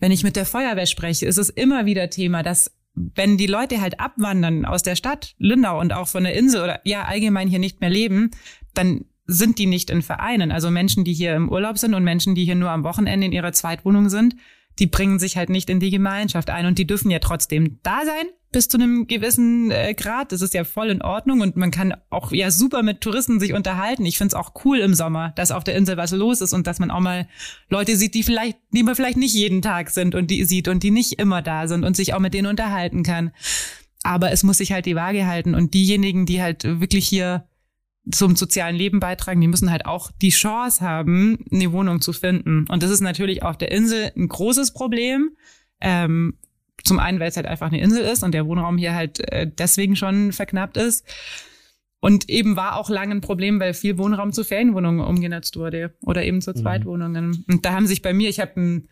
wenn ich mit der Feuerwehr spreche, ist es immer wieder Thema, dass wenn die Leute halt abwandern aus der Stadt Lindau und auch von der Insel oder ja allgemein hier nicht mehr leben, dann sind die nicht in Vereinen. Also Menschen, die hier im Urlaub sind und Menschen, die hier nur am Wochenende in ihrer Zweitwohnung sind, die bringen sich halt nicht in die Gemeinschaft ein und die dürfen ja trotzdem da sein bis zu einem gewissen äh, Grad. Das ist ja voll in Ordnung und man kann auch ja super mit Touristen sich unterhalten. Ich find's auch cool im Sommer, dass auf der Insel was los ist und dass man auch mal Leute sieht, die vielleicht, die man vielleicht nicht jeden Tag sind und die sieht und die nicht immer da sind und sich auch mit denen unterhalten kann. Aber es muss sich halt die Waage halten und diejenigen, die halt wirklich hier zum sozialen Leben beitragen, die müssen halt auch die Chance haben, eine Wohnung zu finden. Und das ist natürlich auf der Insel ein großes Problem. Ähm, zum einen, weil es halt einfach eine Insel ist und der Wohnraum hier halt äh, deswegen schon verknappt ist. Und eben war auch lange ein Problem, weil viel Wohnraum zu Ferienwohnungen umgenutzt wurde oder eben zu mhm. Zweitwohnungen. Und da haben sich bei mir, ich habe einen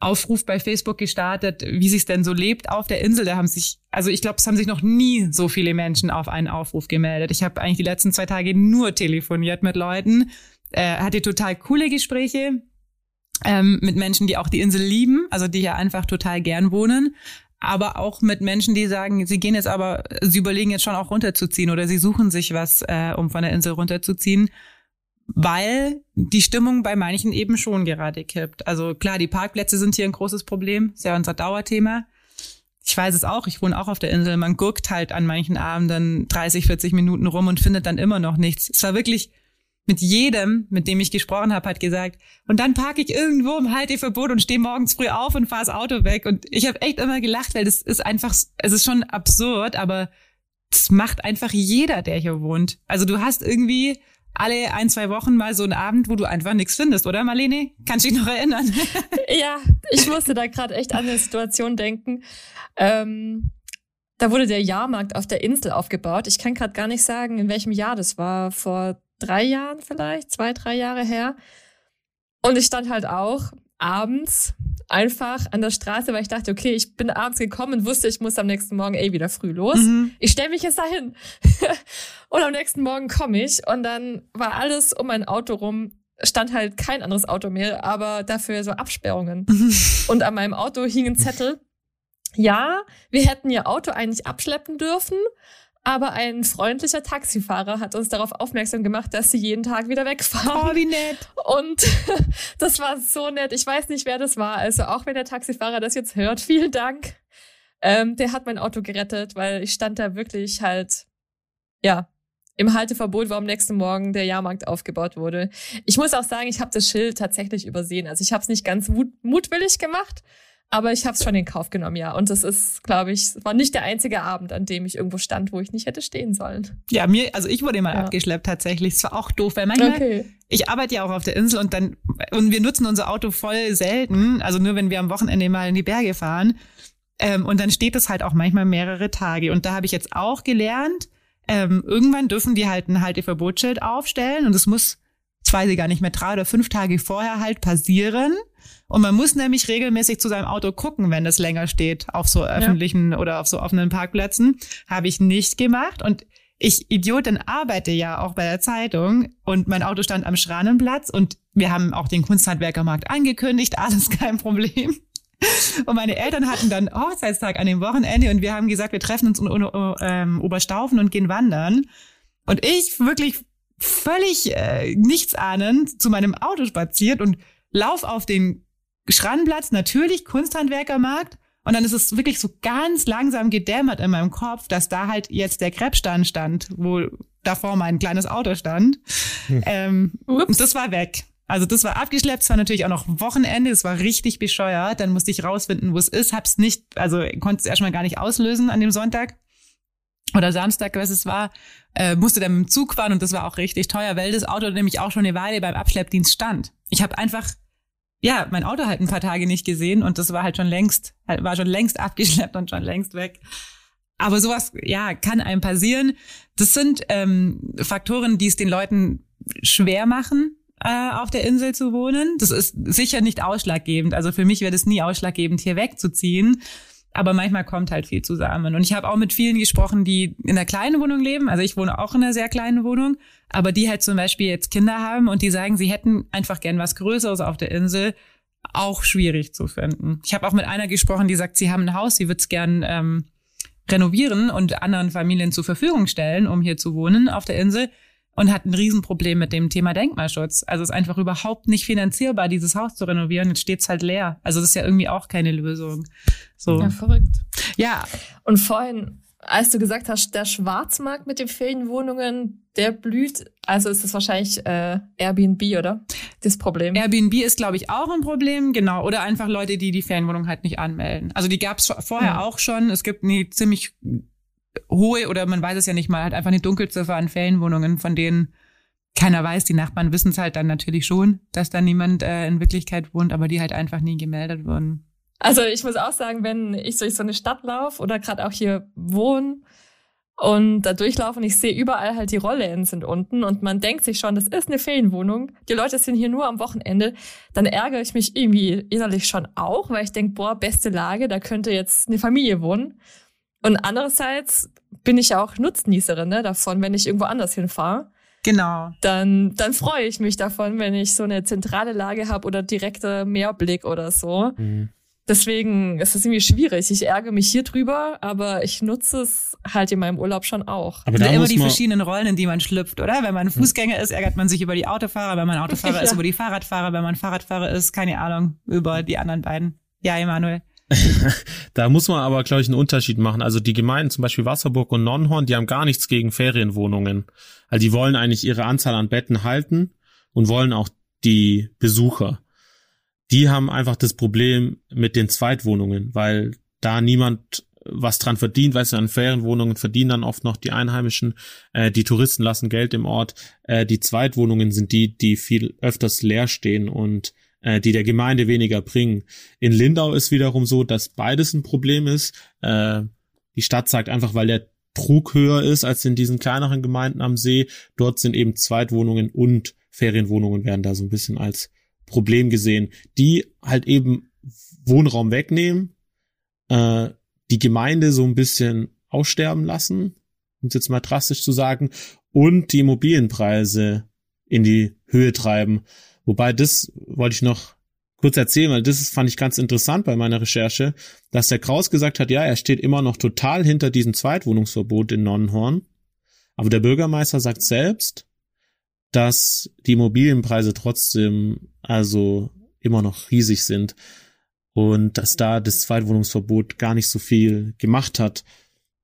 Aufruf bei Facebook gestartet, wie sich denn so lebt auf der Insel. Da haben sich, also ich glaube, es haben sich noch nie so viele Menschen auf einen Aufruf gemeldet. Ich habe eigentlich die letzten zwei Tage nur telefoniert mit Leuten, äh, hatte total coole Gespräche ähm, mit Menschen, die auch die Insel lieben, also die hier einfach total gern wohnen, aber auch mit Menschen, die sagen, sie gehen jetzt aber, sie überlegen jetzt schon auch runterzuziehen oder sie suchen sich was, äh, um von der Insel runterzuziehen, weil die Stimmung bei manchen eben schon gerade kippt. Also klar, die Parkplätze sind hier ein großes Problem, ist ja unser Dauerthema. Ich weiß es auch, ich wohne auch auf der Insel. Man guckt halt an manchen Abenden 30, 40 Minuten rum und findet dann immer noch nichts. Es war wirklich mit jedem, mit dem ich gesprochen habe, hat gesagt, und dann parke ich irgendwo im Halteverbot und stehe morgens früh auf und fahre das Auto weg. Und ich habe echt immer gelacht, weil das ist einfach, es ist schon absurd, aber das macht einfach jeder, der hier wohnt. Also du hast irgendwie alle ein, zwei Wochen mal so einen Abend, wo du einfach nichts findest, oder Marlene? Kannst du dich noch erinnern? ja, ich musste da gerade echt an eine Situation denken. Ähm, da wurde der Jahrmarkt auf der Insel aufgebaut. Ich kann gerade gar nicht sagen, in welchem Jahr das war. Vor drei Jahren vielleicht, zwei, drei Jahre her. Und ich stand halt auch abends einfach an der Straße, weil ich dachte, okay, ich bin abends gekommen und wusste, ich muss am nächsten Morgen eh wieder früh los. Mhm. Ich stelle mich jetzt dahin. und am nächsten Morgen komme ich und dann war alles um mein Auto rum stand halt kein anderes Auto mehr, aber dafür so Absperrungen. und an meinem Auto hing ein Zettel. Ja, wir hätten ihr Auto eigentlich abschleppen dürfen, aber ein freundlicher Taxifahrer hat uns darauf aufmerksam gemacht, dass sie jeden Tag wieder wegfahren. Oh, wie nett. Und das war so nett. Ich weiß nicht, wer das war. Also auch wenn der Taxifahrer das jetzt hört, vielen Dank. Ähm, der hat mein Auto gerettet, weil ich stand da wirklich halt, ja, im Halteverbot war am nächsten Morgen der Jahrmarkt aufgebaut wurde. Ich muss auch sagen, ich habe das Schild tatsächlich übersehen. Also ich habe es nicht ganz mut mutwillig gemacht, aber ich habe es schon in Kauf genommen, ja. Und das ist, glaube ich, war nicht der einzige Abend, an dem ich irgendwo stand, wo ich nicht hätte stehen sollen. Ja, mir, also ich wurde mal ja. abgeschleppt tatsächlich. Es war auch doof, weil manchmal, okay. ich arbeite ja auch auf der Insel und dann, und wir nutzen unser Auto voll selten, also nur wenn wir am Wochenende mal in die Berge fahren. Ähm, und dann steht es halt auch manchmal mehrere Tage. Und da habe ich jetzt auch gelernt, ähm, irgendwann dürfen die halt ein Halteverbotsschild aufstellen und es muss, weiß ich gar nicht mehr, drei oder fünf Tage vorher halt passieren. Und man muss nämlich regelmäßig zu seinem Auto gucken, wenn es länger steht auf so öffentlichen ja. oder auf so offenen Parkplätzen. Habe ich nicht gemacht und ich Idiotin arbeite ja auch bei der Zeitung und mein Auto stand am Schranenplatz und wir haben auch den Kunsthandwerkermarkt angekündigt, alles kein Problem. Und meine Eltern hatten dann Hochzeitstag an dem Wochenende und wir haben gesagt, wir treffen uns in ähm, Oberstaufen und gehen wandern. Und ich wirklich völlig äh, nichtsahnend zu meinem Auto spaziert und lauf auf den Schranplatz, natürlich Kunsthandwerkermarkt. Und dann ist es wirklich so ganz langsam gedämmert in meinem Kopf, dass da halt jetzt der Krebsstand stand, wo davor mein kleines Auto stand. Hm. Ähm, und das war weg. Also das war abgeschleppt, es war natürlich auch noch Wochenende, es war richtig bescheuert. Dann musste ich rausfinden, wo es ist, hab's nicht, also konnte es erstmal gar nicht auslösen an dem Sonntag oder Samstag, was es war, äh, musste dann mit dem Zug fahren und das war auch richtig teuer, weil das Auto nämlich auch schon eine Weile beim Abschleppdienst stand. Ich habe einfach ja, mein Auto halt ein paar Tage nicht gesehen und das war halt schon längst, halt, war schon längst abgeschleppt und schon längst weg. Aber sowas, ja, kann einem passieren. Das sind ähm, Faktoren, die es den Leuten schwer machen, äh, auf der Insel zu wohnen. Das ist sicher nicht ausschlaggebend. Also für mich wäre das nie ausschlaggebend, hier wegzuziehen. Aber manchmal kommt halt viel zusammen. Und ich habe auch mit vielen gesprochen, die in einer kleinen Wohnung leben. Also ich wohne auch in einer sehr kleinen Wohnung, aber die halt zum Beispiel jetzt Kinder haben und die sagen, sie hätten einfach gern was Größeres auf der Insel. Auch schwierig zu finden. Ich habe auch mit einer gesprochen, die sagt, sie haben ein Haus, sie würde es gern ähm, renovieren und anderen Familien zur Verfügung stellen, um hier zu wohnen auf der Insel und hat ein Riesenproblem mit dem Thema Denkmalschutz. Also es ist einfach überhaupt nicht finanzierbar, dieses Haus zu renovieren. Jetzt steht's halt leer. Also das ist ja irgendwie auch keine Lösung. So. Ja, verrückt. Ja. Und vorhin, als du gesagt hast, der Schwarzmarkt mit den Ferienwohnungen, der blüht, also ist es wahrscheinlich äh, Airbnb, oder? Das Problem. Airbnb ist, glaube ich, auch ein Problem, genau. Oder einfach Leute, die die Ferienwohnung halt nicht anmelden. Also die gab's vorher ja. auch schon. Es gibt eine ziemlich hohe oder man weiß es ja nicht mal, halt einfach eine Dunkelziffer an Ferienwohnungen, von denen keiner weiß. Die Nachbarn wissen es halt dann natürlich schon, dass da niemand äh, in Wirklichkeit wohnt, aber die halt einfach nie gemeldet wurden. Also ich muss auch sagen, wenn ich durch so eine Stadt laufe oder gerade auch hier wohne und da durchlaufe und ich sehe überall halt die Rollläden sind unten und man denkt sich schon, das ist eine Ferienwohnung. Die Leute sind hier nur am Wochenende. Dann ärgere ich mich irgendwie innerlich schon auch, weil ich denke, boah, beste Lage, da könnte jetzt eine Familie wohnen. Und andererseits bin ich ja auch Nutznießerin ne, davon, wenn ich irgendwo anders hinfahre. Genau. Dann, dann freue ich mich davon, wenn ich so eine zentrale Lage habe oder direkte Meerblick oder so. Mhm. Deswegen ist es irgendwie schwierig. Ich ärgere mich hier drüber, aber ich nutze es halt in meinem Urlaub schon auch. Aber da immer die verschiedenen Rollen, in die man schlüpft, oder? Wenn man Fußgänger ist, ärgert man sich über die Autofahrer. Wenn man Autofahrer ja. ist, über die Fahrradfahrer. Wenn man Fahrradfahrer ist, keine Ahnung, über die anderen beiden. Ja, Emanuel. da muss man aber, glaube ich, einen Unterschied machen. Also die Gemeinden, zum Beispiel Wasserburg und Nonnhorn, die haben gar nichts gegen Ferienwohnungen. Also die wollen eigentlich ihre Anzahl an Betten halten und wollen auch die Besucher. Die haben einfach das Problem mit den Zweitwohnungen, weil da niemand was dran verdient, weißt du, an Ferienwohnungen verdienen dann oft noch die Einheimischen, äh, die Touristen lassen Geld im Ort, äh, die Zweitwohnungen sind die, die viel öfters leer stehen und äh, die der Gemeinde weniger bringen. In Lindau ist wiederum so, dass beides ein Problem ist. Äh, die Stadt sagt einfach, weil der Trug höher ist als in diesen kleineren Gemeinden am See, dort sind eben Zweitwohnungen und Ferienwohnungen werden da so ein bisschen als Problem gesehen, die halt eben Wohnraum wegnehmen, äh, die Gemeinde so ein bisschen aussterben lassen, um es jetzt mal drastisch zu sagen, und die Immobilienpreise in die Höhe treiben. Wobei das wollte ich noch kurz erzählen, weil das fand ich ganz interessant bei meiner Recherche, dass der Kraus gesagt hat, ja, er steht immer noch total hinter diesem Zweitwohnungsverbot in Nonnenhorn. Aber der Bürgermeister sagt selbst, dass die Immobilienpreise trotzdem also immer noch riesig sind und dass da das Zweitwohnungsverbot gar nicht so viel gemacht hat,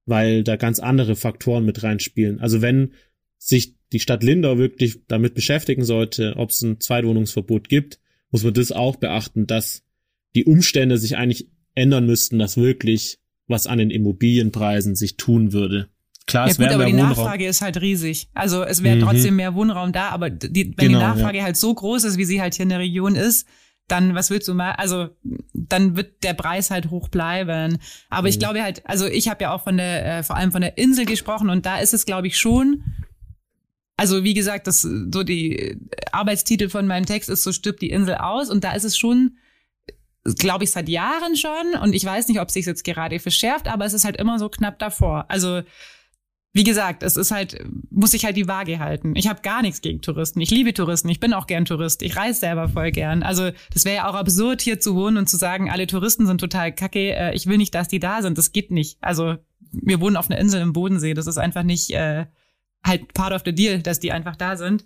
weil da ganz andere Faktoren mit reinspielen. Also wenn sich die Stadt Lindau wirklich damit beschäftigen sollte, ob es ein Zweitwohnungsverbot gibt, muss man das auch beachten, dass die Umstände sich eigentlich ändern müssten, dass wirklich was an den Immobilienpreisen sich tun würde. Klar, ja, es wäre aber mehr die Wohnraum. Nachfrage ist halt riesig. Also es wäre Mhm. trotzdem mehr Wohnraum da, aber die, wenn Genau, die Nachfrage halt so groß ist, wie sie halt hier in der Region ist, dann was willst du mal? Also dann wird der Preis halt hoch bleiben. Aber ich Mhm. glaube halt, also ich habe ja auch von der, äh, vor allem von der Insel gesprochen und da ist es, glaube ich, schon. Also wie gesagt, das so die Arbeitstitel von meinem Text ist so stirbt die Insel aus und da ist es schon glaube ich, seit Jahren schon. Und ich weiß nicht, ob sich jetzt gerade verschärft, aber es ist halt immer so knapp davor. Also, wie gesagt, es ist halt, muss ich halt die Waage halten. Ich habe gar nichts gegen Touristen. Ich liebe Touristen. Ich bin auch gern Tourist. Ich reise selber voll gern. Also, das wäre ja auch absurd, hier zu wohnen und zu sagen, alle Touristen sind total kacke. Äh, ich will nicht, dass die da sind. Das geht nicht. Also, wir wohnen auf einer Insel im Bodensee. Das ist einfach nicht äh, halt part of the deal, dass die einfach da sind.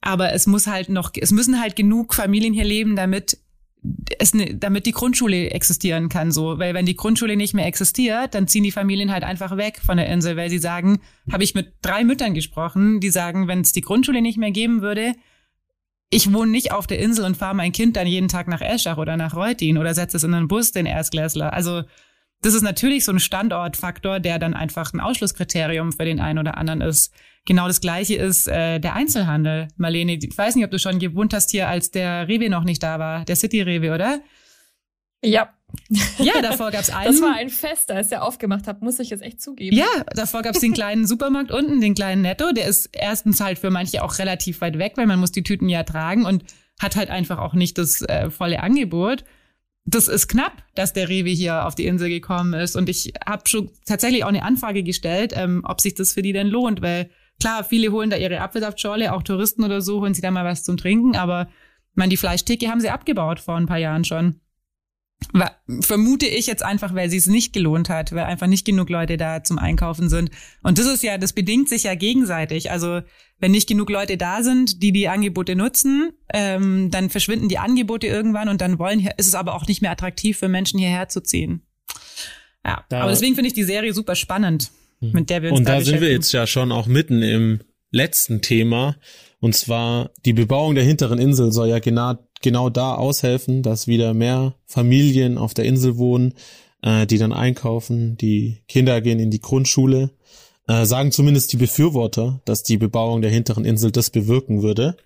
Aber es muss halt noch, es müssen halt genug Familien hier leben, damit es, ne- damit die Grundschule existieren kann, so. Weil wenn die Grundschule nicht mehr existiert, dann ziehen die Familien halt einfach weg von der Insel, weil sie sagen, habe ich mit drei Müttern gesprochen, die sagen, wenn es die Grundschule nicht mehr geben würde, ich wohne nicht auf der Insel und fahre mein Kind dann jeden Tag nach Eschach oder nach Reutin oder setze es in einen Bus, den Erstklässler. Also das ist natürlich so ein Standortfaktor, der dann einfach ein Ausschlusskriterium für den einen oder anderen ist. Genau das gleiche ist äh, der Einzelhandel. Marlene, ich weiß nicht, ob du schon gewohnt hast hier, als der Rewe noch nicht da war, der City Rewe, oder? Ja, Ja, davor gab's einen. das war ein Fest, als ihr aufgemacht habt, muss ich jetzt echt zugeben. ja, davor gab's den kleinen Supermarkt unten, den kleinen Netto. Der ist erstens halt für manche auch relativ weit weg, weil man muss die Tüten ja tragen und hat halt einfach auch nicht das äh, volle Angebot. Das ist knapp, dass der Rewe hier auf die Insel gekommen ist. Und ich habe schon tatsächlich auch eine Anfrage gestellt, ähm, ob sich das für die denn lohnt, weil klar, viele holen da ihre Apfelsaftschorle, auch Touristen oder so, holen sie da mal was zum Trinken, aber meine, die Fleischtheke haben sie abgebaut vor ein paar Jahren schon. Vermute ich jetzt einfach, weil sie es nicht gelohnt hat, weil einfach nicht genug Leute da zum Einkaufen sind. Und das ist ja, das bedingt sich ja gegenseitig. Also wenn nicht genug Leute da sind, die die Angebote nutzen, ähm, dann verschwinden die Angebote irgendwann und dann wollen, ist es aber auch nicht mehr attraktiv für Menschen hierher zu ziehen. Ja, Da- aber deswegen finde ich die Serie super spannend, mit der wir uns Und da, da sind wir jetzt ja schon auch mitten im letzten Thema. Und zwar die Bebauung der hinteren Insel soll ja genau, genau da aushelfen, dass wieder mehr Familien auf der Insel wohnen, äh, die dann einkaufen, die Kinder gehen in die Grundschule. Äh, sagen zumindest die Befürworter, dass die Bebauung der hinteren Insel das bewirken würde.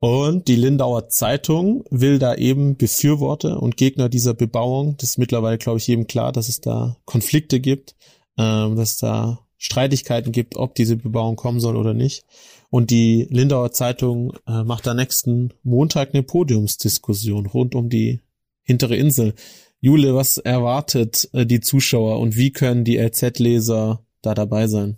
Und die Lindauer Zeitung will da eben Befürworter und Gegner dieser Bebauung, das ist mittlerweile, glaube ich, jedem klar, dass es da Konflikte gibt, ähm, dass da Streitigkeiten gibt, ob diese Bebauung kommen soll oder nicht. Und die Lindauer Zeitung äh, macht da nächsten Montag eine Podiumsdiskussion rund um die hintere Insel. Jule, was erwartet äh, die Zuschauer und wie können die LZ-Leser da dabei sein?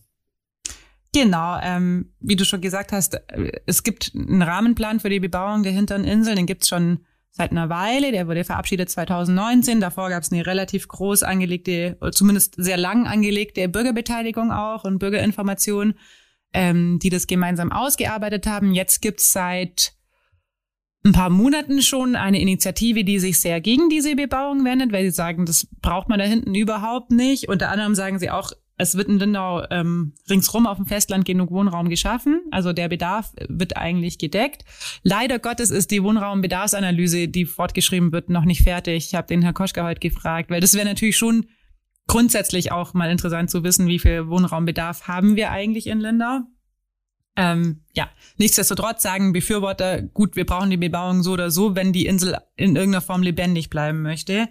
Genau, ähm, wie du schon gesagt hast, äh, es gibt einen Rahmenplan für die Bebauung der hinteren Insel, den gibt's schon seit einer Weile, der wurde verabschiedet 2019. Davor gab's eine relativ groß angelegte, zumindest sehr lang angelegte Bürgerbeteiligung auch und Bürgerinformation, ähm, die das gemeinsam ausgearbeitet haben. Jetzt gibt's seit ein paar Monaten schon eine Initiative, die sich sehr gegen diese Bebauung wendet, weil sie sagen, das braucht man da hinten überhaupt nicht. Unter anderem sagen sie auch, es wird in Lindau ähm, ringsrum auf dem Festland genug Wohnraum geschaffen. Also der Bedarf wird eigentlich gedeckt. Leider Gottes ist die Wohnraumbedarfsanalyse, die fortgeschrieben wird, noch nicht fertig. Ich habe den Herr Koschka heute gefragt, weil das wäre natürlich schon grundsätzlich auch mal interessant zu wissen, wie viel Wohnraumbedarf haben wir eigentlich in Lindau. Ähm, ja, nichtsdestotrotz sagen Befürworter, gut, wir brauchen die Bebauung so oder so, wenn die Insel in irgendeiner Form lebendig bleiben möchte.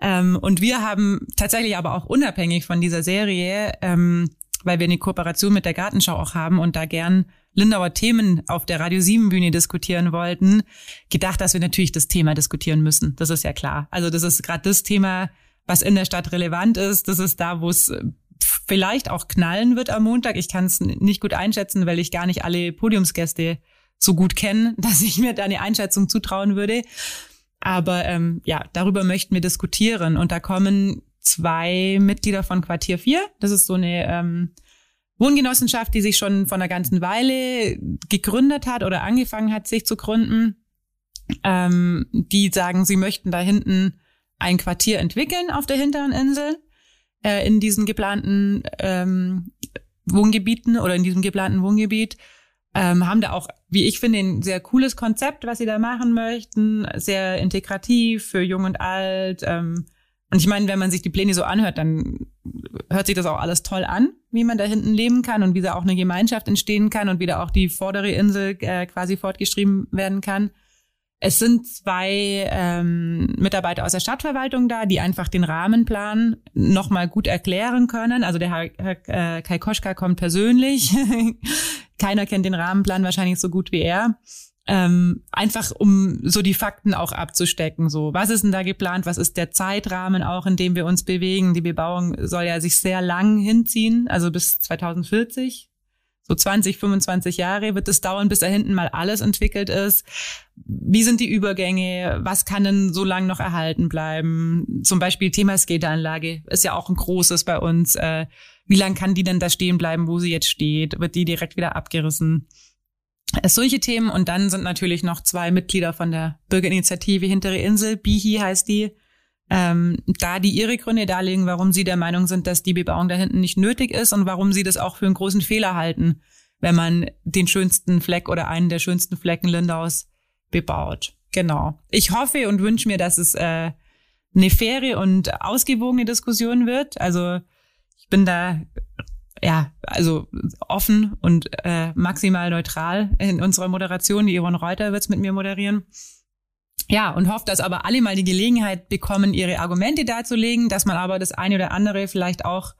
Ähm, und wir haben tatsächlich aber auch unabhängig von dieser Serie, ähm, weil wir eine Kooperation mit der Gartenschau auch haben und da gern Lindauer Themen auf der Radio 7 Bühne diskutieren wollten, gedacht, dass wir natürlich das Thema diskutieren müssen. Das ist ja klar. Also das ist gerade das Thema, was in der Stadt relevant ist. Das ist da, wo es vielleicht auch knallen wird am Montag. Ich kann es nicht gut einschätzen, weil ich gar nicht alle Podiumsgäste so gut kenne, dass ich mir da eine Einschätzung zutrauen würde. Aber ähm, ja, darüber möchten wir diskutieren. Und da kommen zwei Mitglieder von Quartier 4. Das ist so eine ähm, Wohngenossenschaft, die sich schon von einer ganzen Weile gegründet hat oder angefangen hat, sich zu gründen. Ähm, die sagen, sie möchten da hinten ein Quartier entwickeln auf der hinteren Insel, äh, in diesen geplanten ähm, Wohngebieten oder in diesem geplanten Wohngebiet. Ähm, haben da auch, wie ich finde, ein sehr cooles Konzept, was sie da machen möchten. Sehr integrativ für Jung und Alt. Ähm, und ich meine, wenn man sich die Pläne so anhört, dann hört sich das auch alles toll an, wie man da hinten leben kann und wie da auch eine Gemeinschaft entstehen kann und wie da auch die vordere Insel äh, quasi fortgeschrieben werden kann. Es sind zwei ähm, Mitarbeiter aus der Stadtverwaltung da, die einfach den Rahmenplan nochmal gut erklären können. Also der Herr, Herr äh, Kai Koschka kommt persönlich. Keiner kennt den Rahmenplan wahrscheinlich so gut wie er ähm, einfach um so die Fakten auch abzustecken. So, was ist denn da geplant? Was ist der Zeitrahmen auch, in dem wir uns bewegen? Die Bebauung soll ja sich sehr lang hinziehen, also bis 2040. So 20, 25 Jahre wird es dauern, bis da hinten mal alles entwickelt ist. Wie sind die Übergänge? Was kann denn so lang noch erhalten bleiben? Zum Beispiel Thema Skateranlage ist ja auch ein großes bei uns. Äh, wie lang kann die denn da stehen bleiben, wo sie jetzt steht? Wird die direkt wieder abgerissen? solche Themen und dann sind natürlich noch zwei Mitglieder von der Bürgerinitiative Hintere Insel, Bihi heißt die, ähm, da die ihre Gründe darlegen, warum sie der Meinung sind, dass die Bebauung da hinten nicht nötig ist und warum sie das auch für einen großen Fehler halten, wenn man den schönsten Fleck oder einen der schönsten Flecken Lindaus bebaut. Genau. Ich hoffe und wünsche mir, dass es äh, eine faire und ausgewogene Diskussion wird. Also ich bin da ja, also offen und äh, maximal neutral in unserer Moderation. Die Yvonne Reuter wird's mit mir moderieren. Ja, und hofft, dass aber alle mal die Gelegenheit bekommen, ihre Argumente darzulegen, dass man aber das eine oder andere vielleicht auch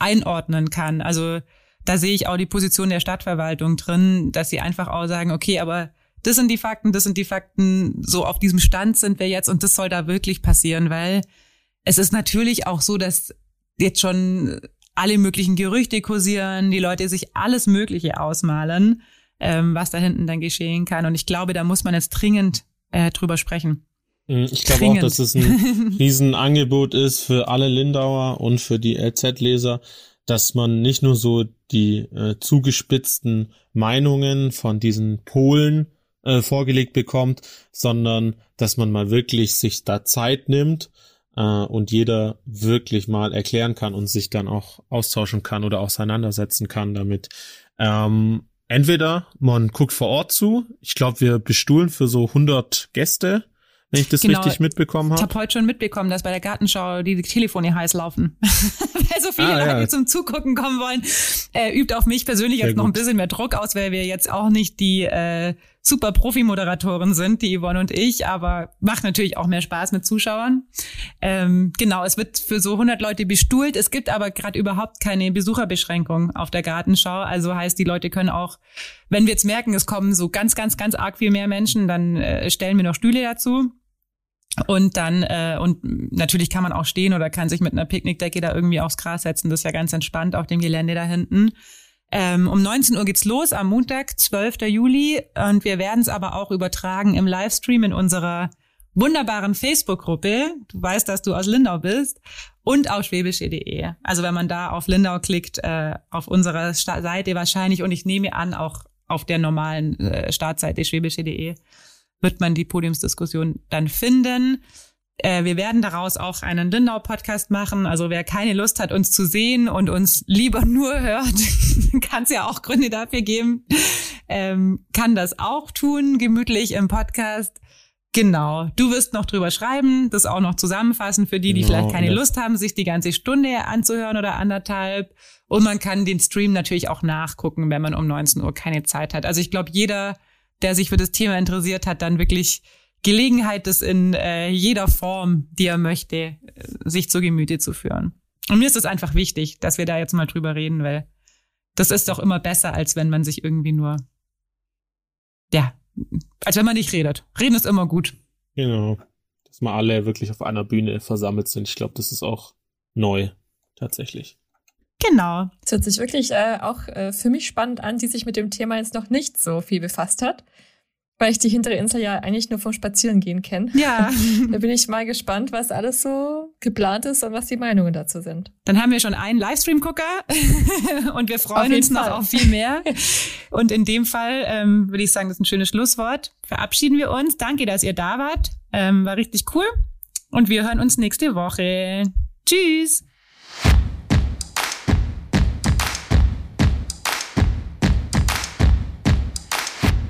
einordnen kann. Also da sehe ich auch die Position der Stadtverwaltung drin, dass sie einfach auch sagen, okay, aber das sind die Fakten, das sind die Fakten, so auf diesem Stand sind wir jetzt und das soll da wirklich passieren, weil es ist natürlich auch so, dass jetzt schon alle möglichen Gerüchte kursieren, die Leute sich alles Mögliche ausmalen, ähm, was da hinten dann geschehen kann. Und ich glaube, da muss man jetzt dringend äh, drüber sprechen. Mm, ich glaube auch, dass es ein Riesenangebot ist für alle Lindauer und für die LZ-Leser, dass man nicht nur so die äh, zugespitzten Meinungen von diesen Polen äh, vorgelegt bekommt, sondern dass man mal wirklich sich da Zeit nimmt äh, und jeder wirklich mal erklären kann und sich dann auch austauschen kann oder auseinandersetzen kann damit. Ähm, entweder man guckt vor Ort zu. Ich glaube, wir bestuhlen für so 100 Gäste wenn ich das genau. richtig mitbekommen habe. Ich habe heute schon mitbekommen, dass bei der Gartenschau die Telefone heiß laufen. weil so viele ah, Leute ja. zum Zugucken kommen wollen, äh, übt auf mich persönlich Sehr jetzt noch ein bisschen mehr Druck aus, weil wir jetzt auch nicht die äh, super Profi-Moderatoren sind, die Yvonne und ich, aber macht natürlich auch mehr Spaß mit Zuschauern. Ähm, genau, es wird für so 100 Leute bestuhlt. Es gibt aber gerade überhaupt keine Besucherbeschränkung auf der Gartenschau. Also heißt, die Leute können auch, wenn wir jetzt merken, es kommen so ganz, ganz, ganz arg viel mehr Menschen, dann äh, stellen wir noch Stühle dazu. Und dann, äh, und natürlich kann man auch stehen oder kann sich mit einer Picknickdecke da irgendwie aufs Gras setzen. Das ist ja ganz entspannt auf dem Gelände da hinten. Ähm, um 19 Uhr geht's los am Montag, 12. Juli. Und wir werden es aber auch übertragen im Livestream in unserer wunderbaren Facebook-Gruppe. Du weißt, dass du aus Lindau bist. Und auf schwäbische.de. Also wenn man da auf Lindau klickt, äh, auf unserer Seite wahrscheinlich und ich nehme an, auch auf der normalen äh, Startseite schwäbische.de wird man die Podiumsdiskussion dann finden. Äh, wir werden daraus auch einen Lindau-Podcast machen. Also wer keine Lust hat, uns zu sehen und uns lieber nur hört, kann es ja auch Gründe dafür geben, ähm, kann das auch tun, gemütlich im Podcast. Genau. Du wirst noch drüber schreiben, das auch noch zusammenfassen für die, die genau, vielleicht keine ja. Lust haben, sich die ganze Stunde anzuhören oder anderthalb. Und man kann den Stream natürlich auch nachgucken, wenn man um 19 Uhr keine Zeit hat. Also ich glaube, jeder der sich für das Thema interessiert, hat dann wirklich Gelegenheit, das in äh, jeder Form, die er möchte, äh, sich zu Gemüte zu führen. Und mir ist es einfach wichtig, dass wir da jetzt mal drüber reden, weil das ist doch immer besser, als wenn man sich irgendwie nur ja, als wenn man nicht redet. Reden ist immer gut. Genau. Dass mal alle wirklich auf einer Bühne versammelt sind. Ich glaube, das ist auch neu, tatsächlich. Genau. Es hört sich wirklich äh, auch äh, für mich spannend an, die sich mit dem Thema jetzt noch nicht so viel befasst hat weil ich die hintere Insel ja eigentlich nur vom Spazierengehen kenne. Ja. da bin ich mal gespannt, was alles so geplant ist und was die Meinungen dazu sind. Dann haben wir schon einen Livestream-Gucker und wir freuen uns noch auf viel mehr. Und in dem Fall ähm, würde ich sagen, das ist ein schönes Schlusswort. Verabschieden wir uns. Danke, dass ihr da wart. Ähm, war richtig cool. Und wir hören uns nächste Woche. Tschüss.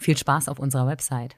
Viel Spaß auf unserer Website.